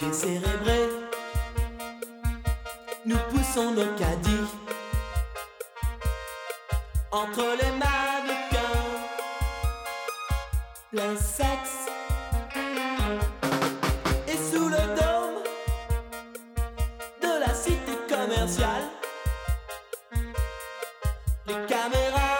décérébrés. Nous poussons nos caddies entre les mains de plein sexe. Et sous le dôme de la cité commerciale, les caméras.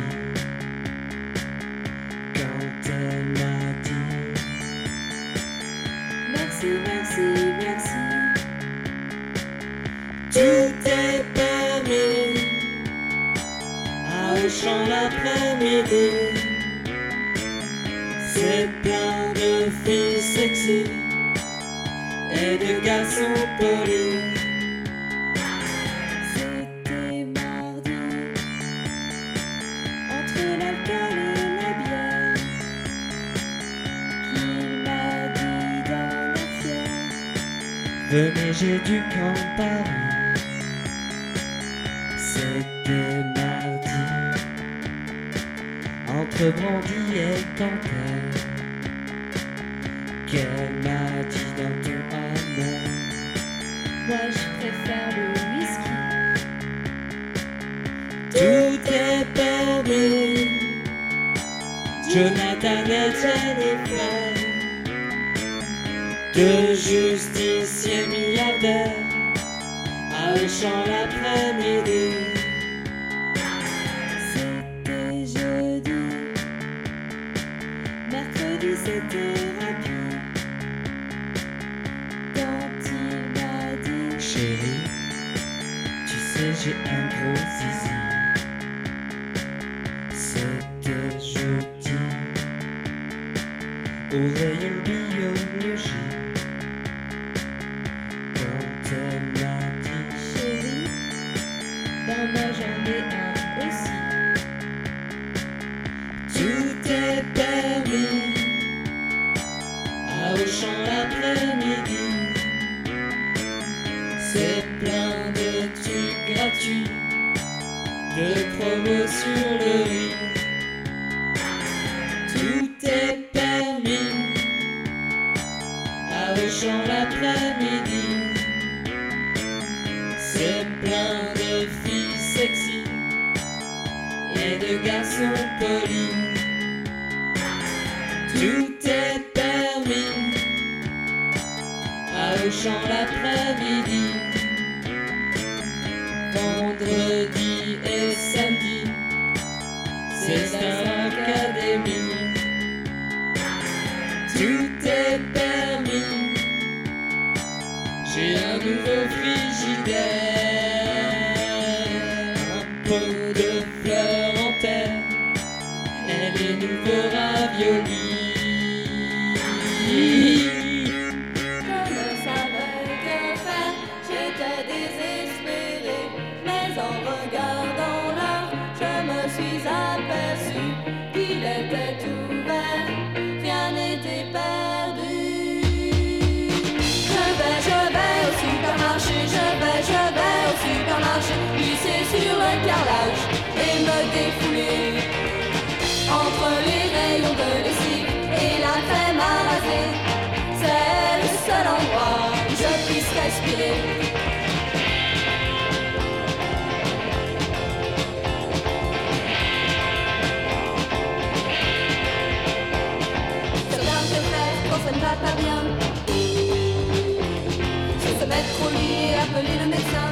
marché du Campan. C'était mardi, entre Brandy et Cantal. Quel mardi dans ton amour. Moi je préfère le whisky. Tout est permis. Jonathan et Jennifer. Que juste J'ai un processus ce que j'obtiens. tiens au réel sur un carrelage et me défouler entre les rayons de lessive et la crème à raser. C'est le seul endroit où je puisse respirer. Faire quand ça ne va pas bien. Se mettre au lit et appeler le médecin.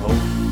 Oh.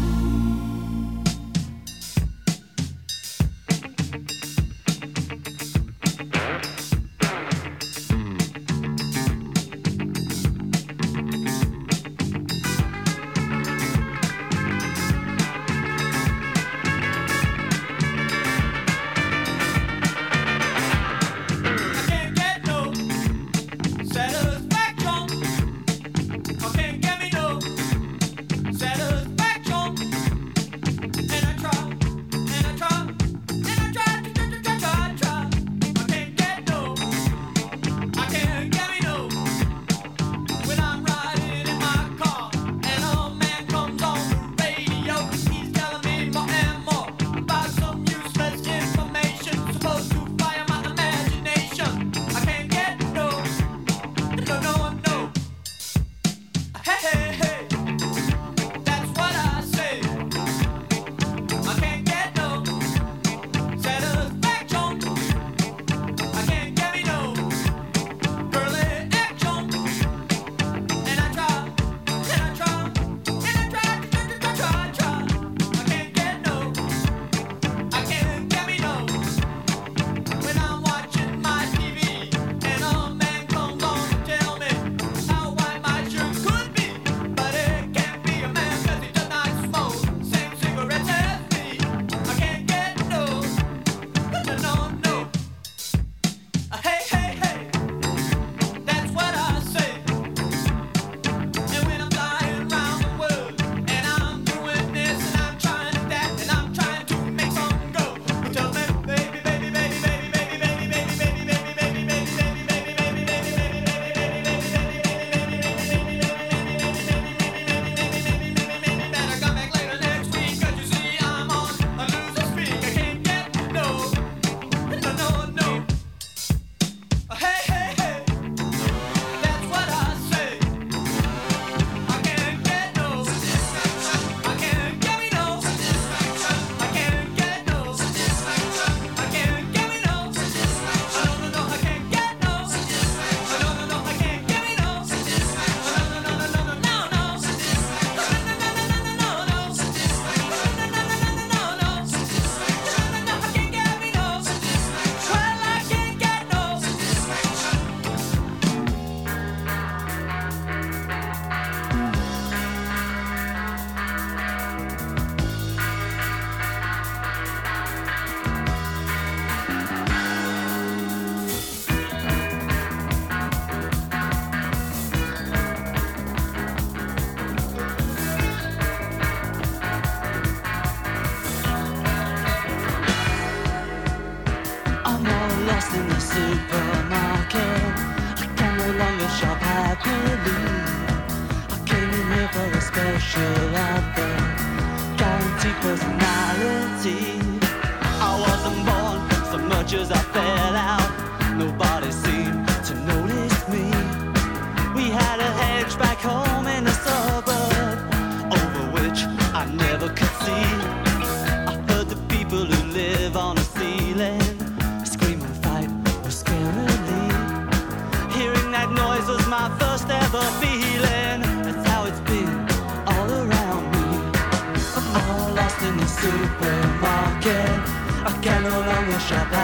supermarket I cannot understand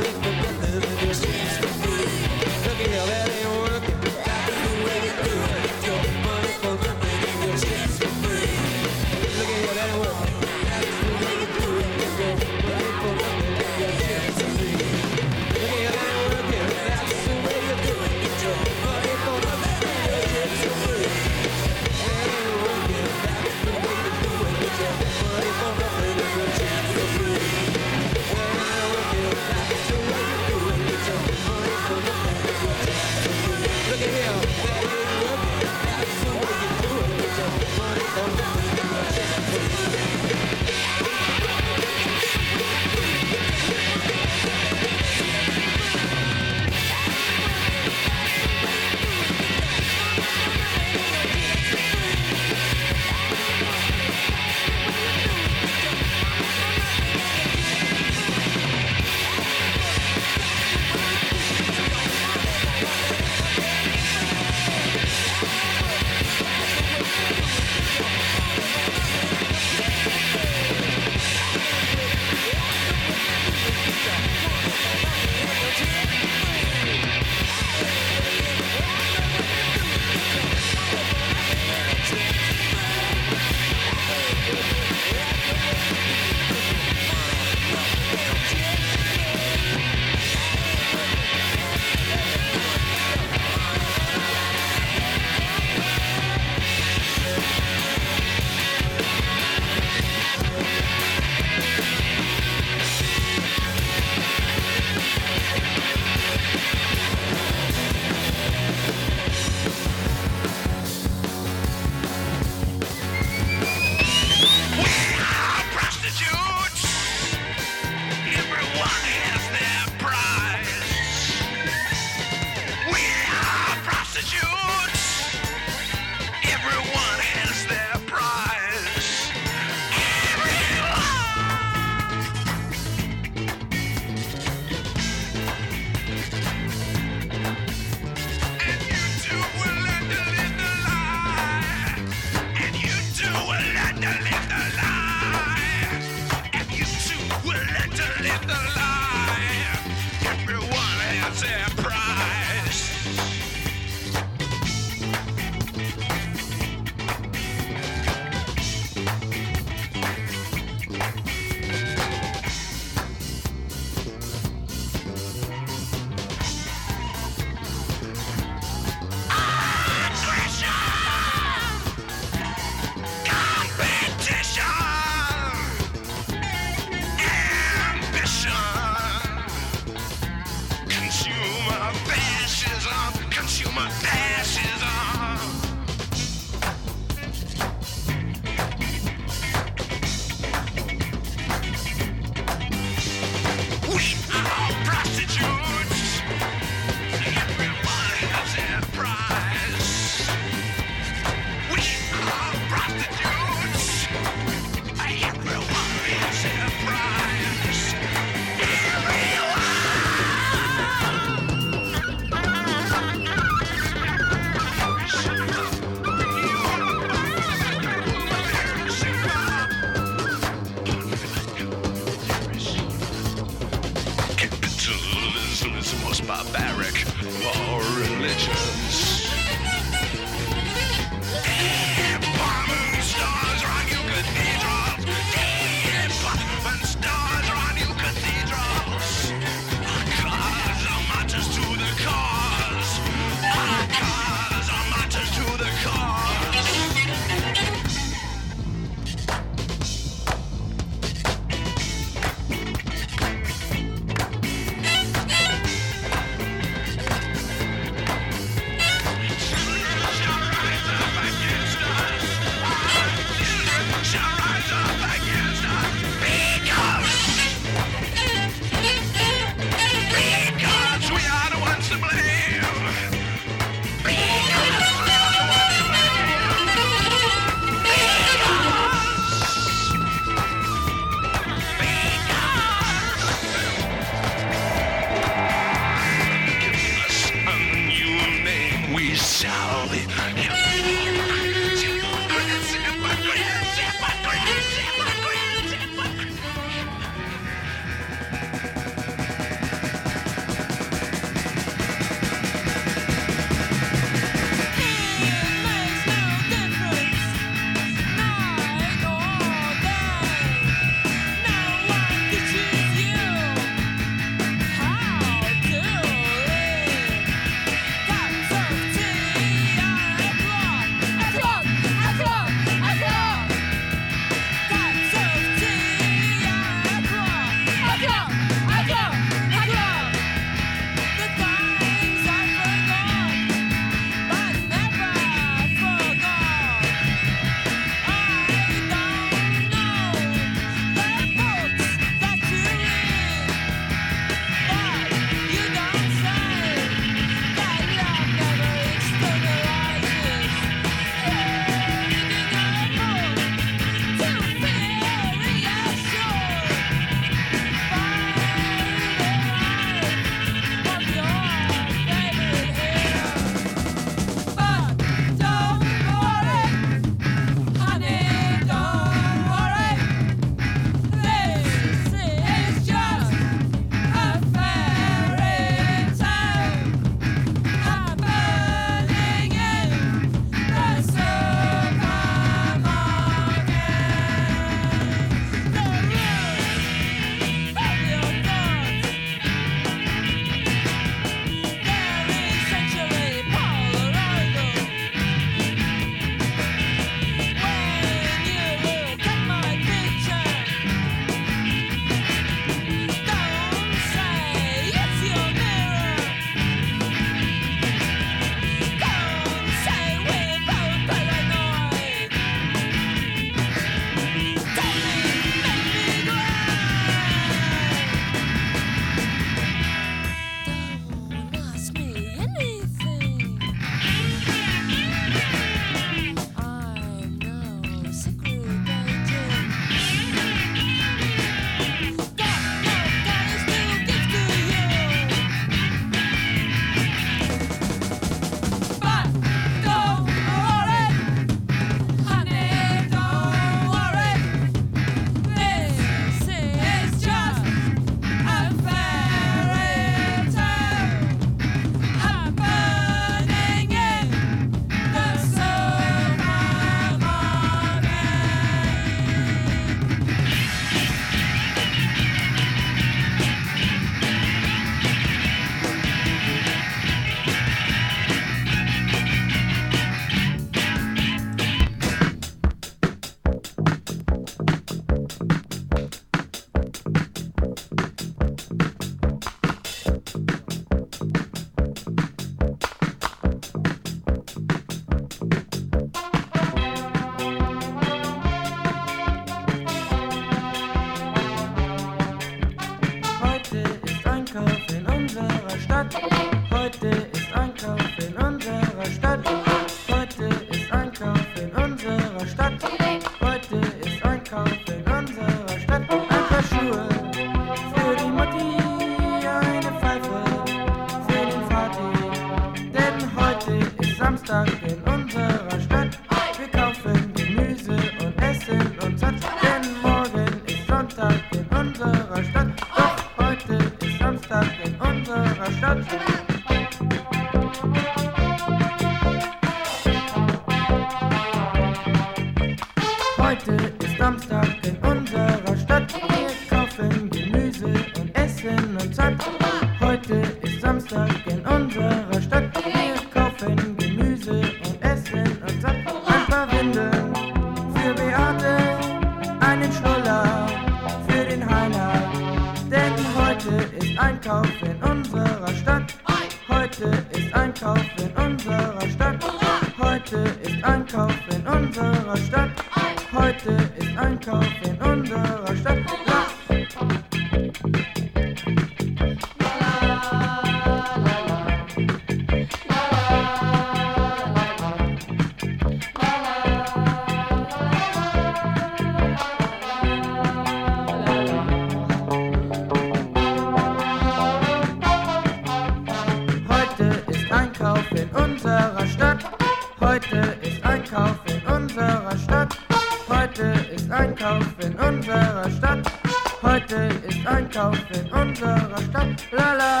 ist Einkauf in unserer Stadt. La. La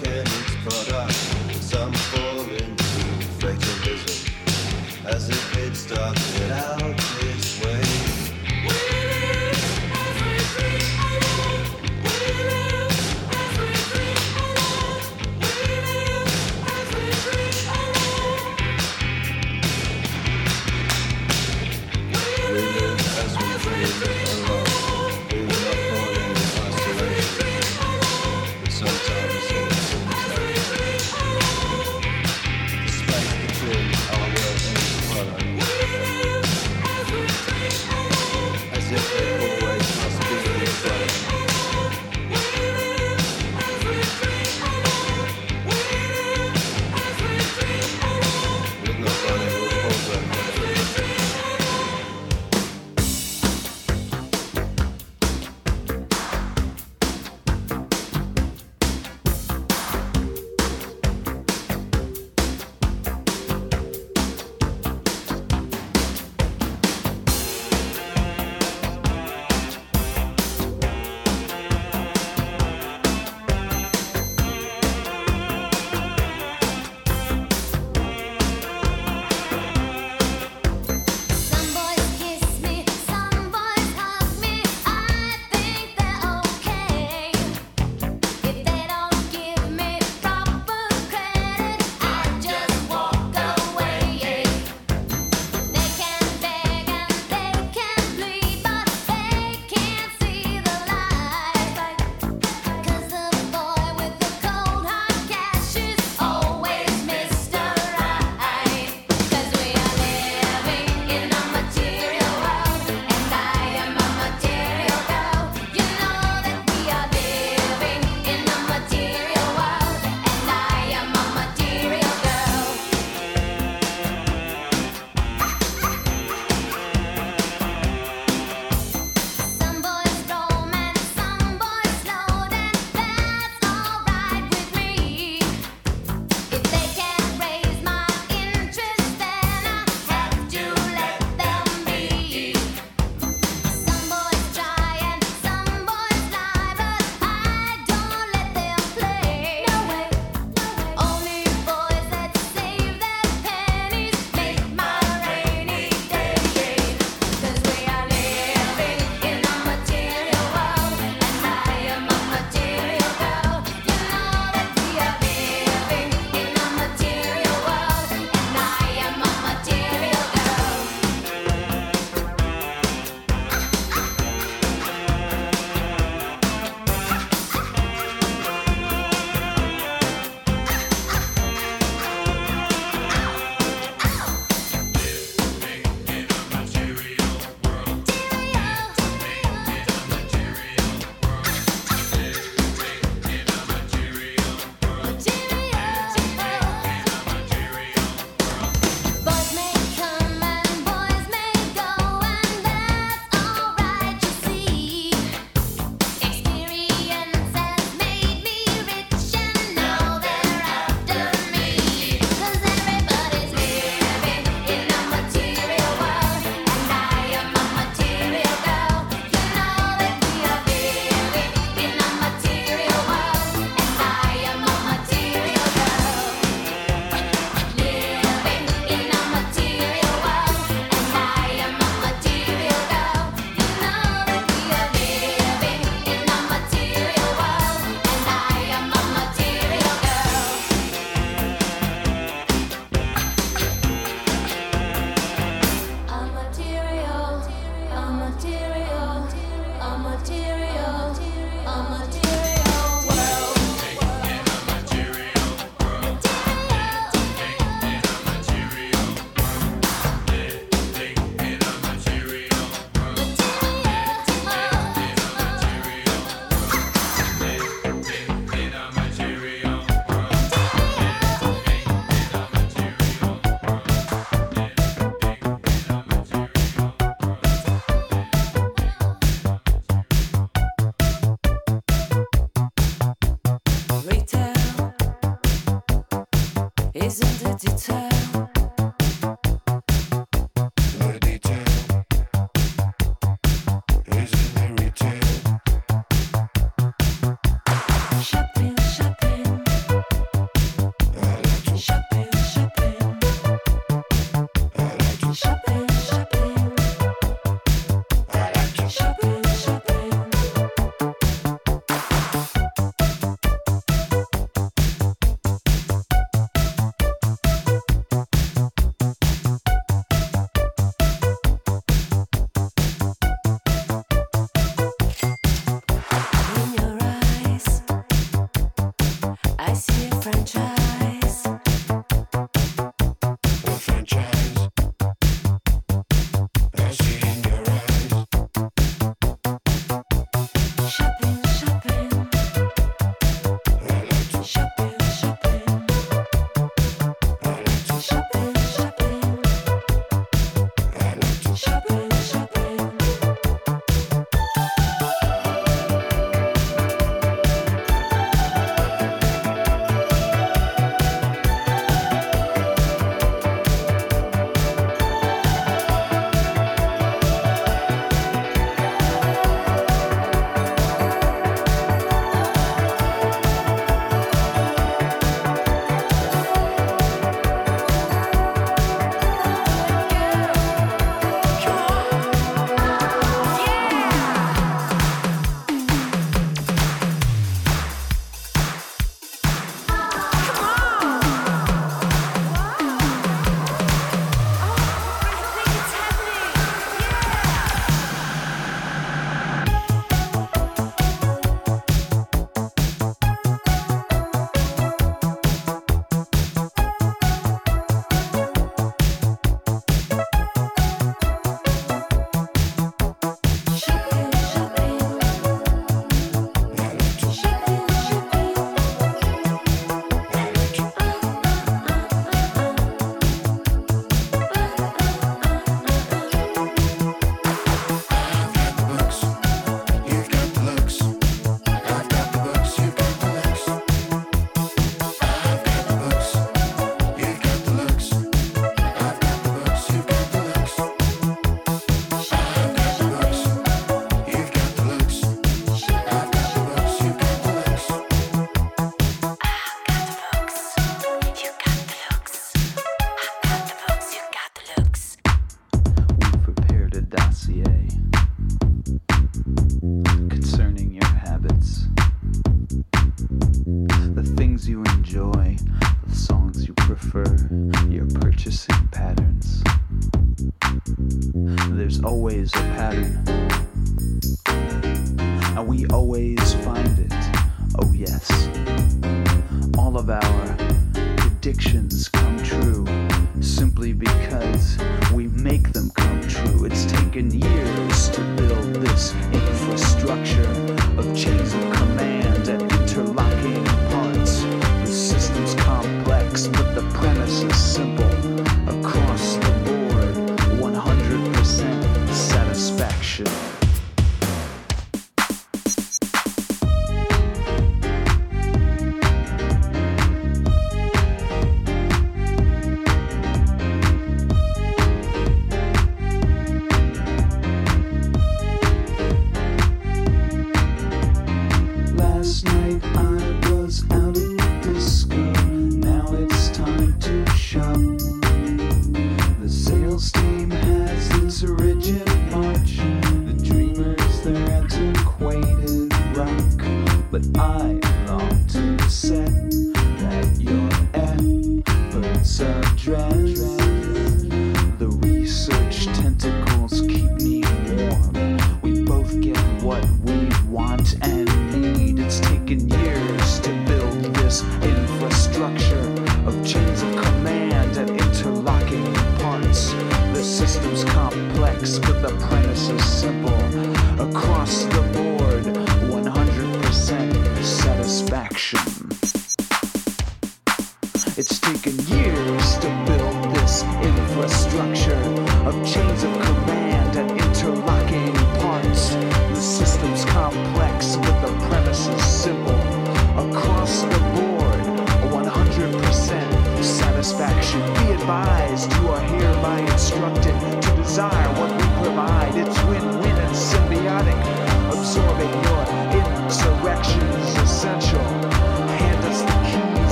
working.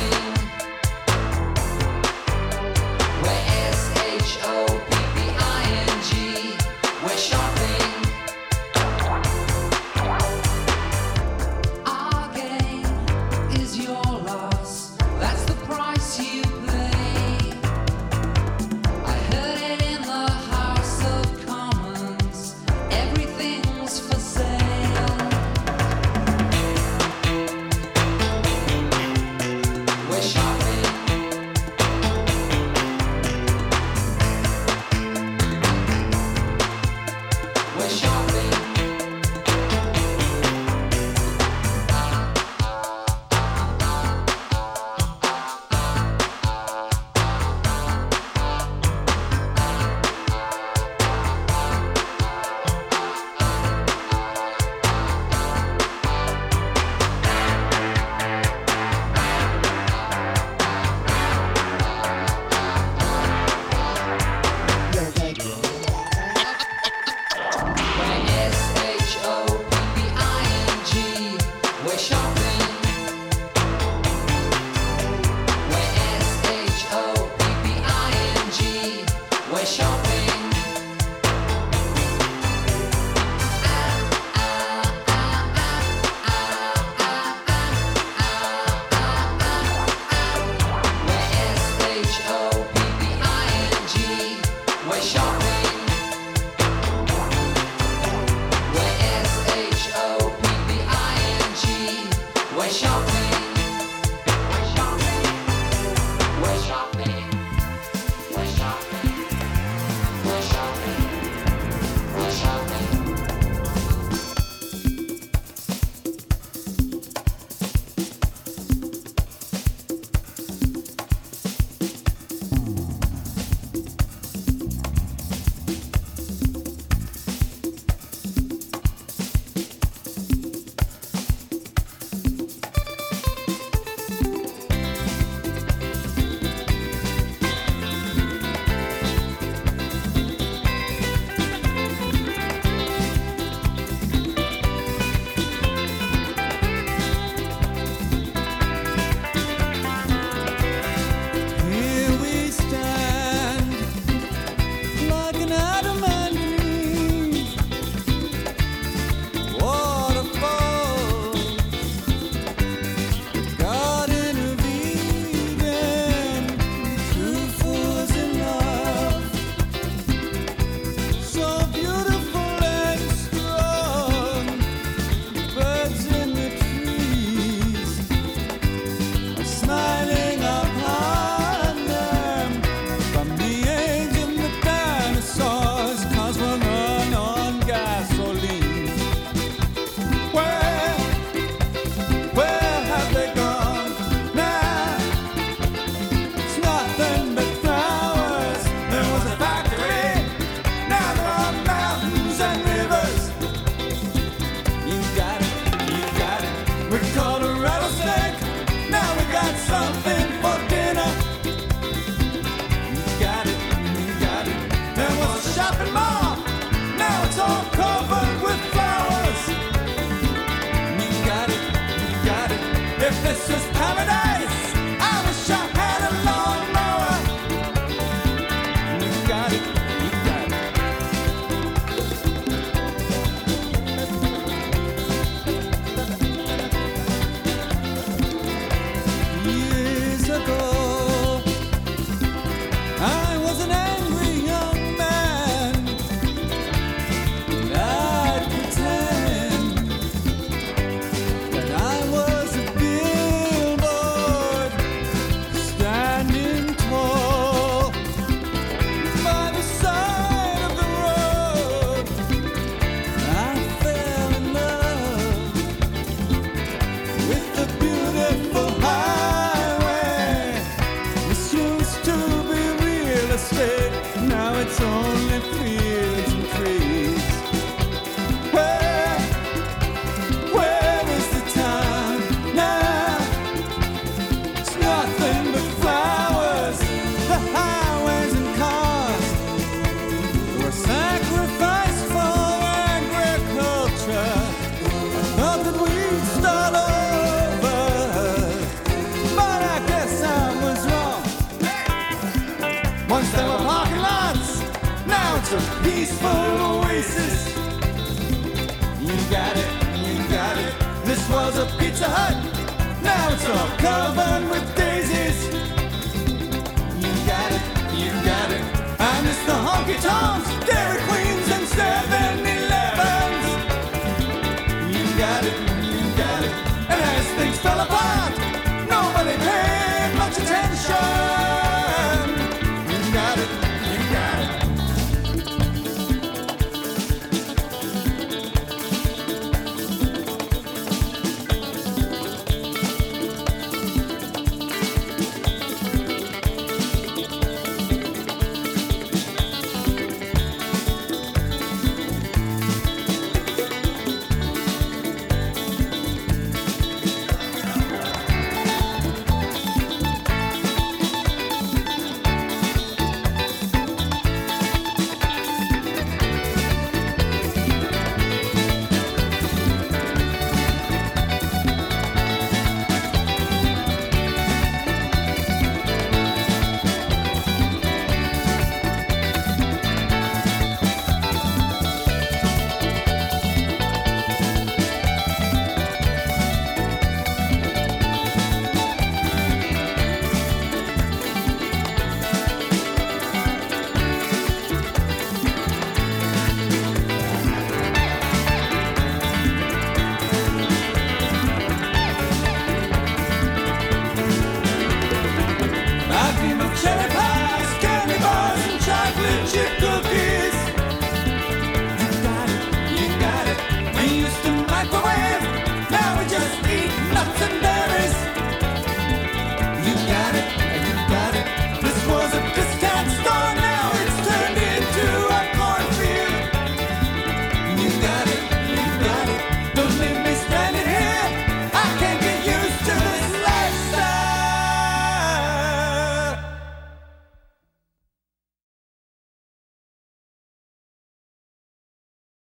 things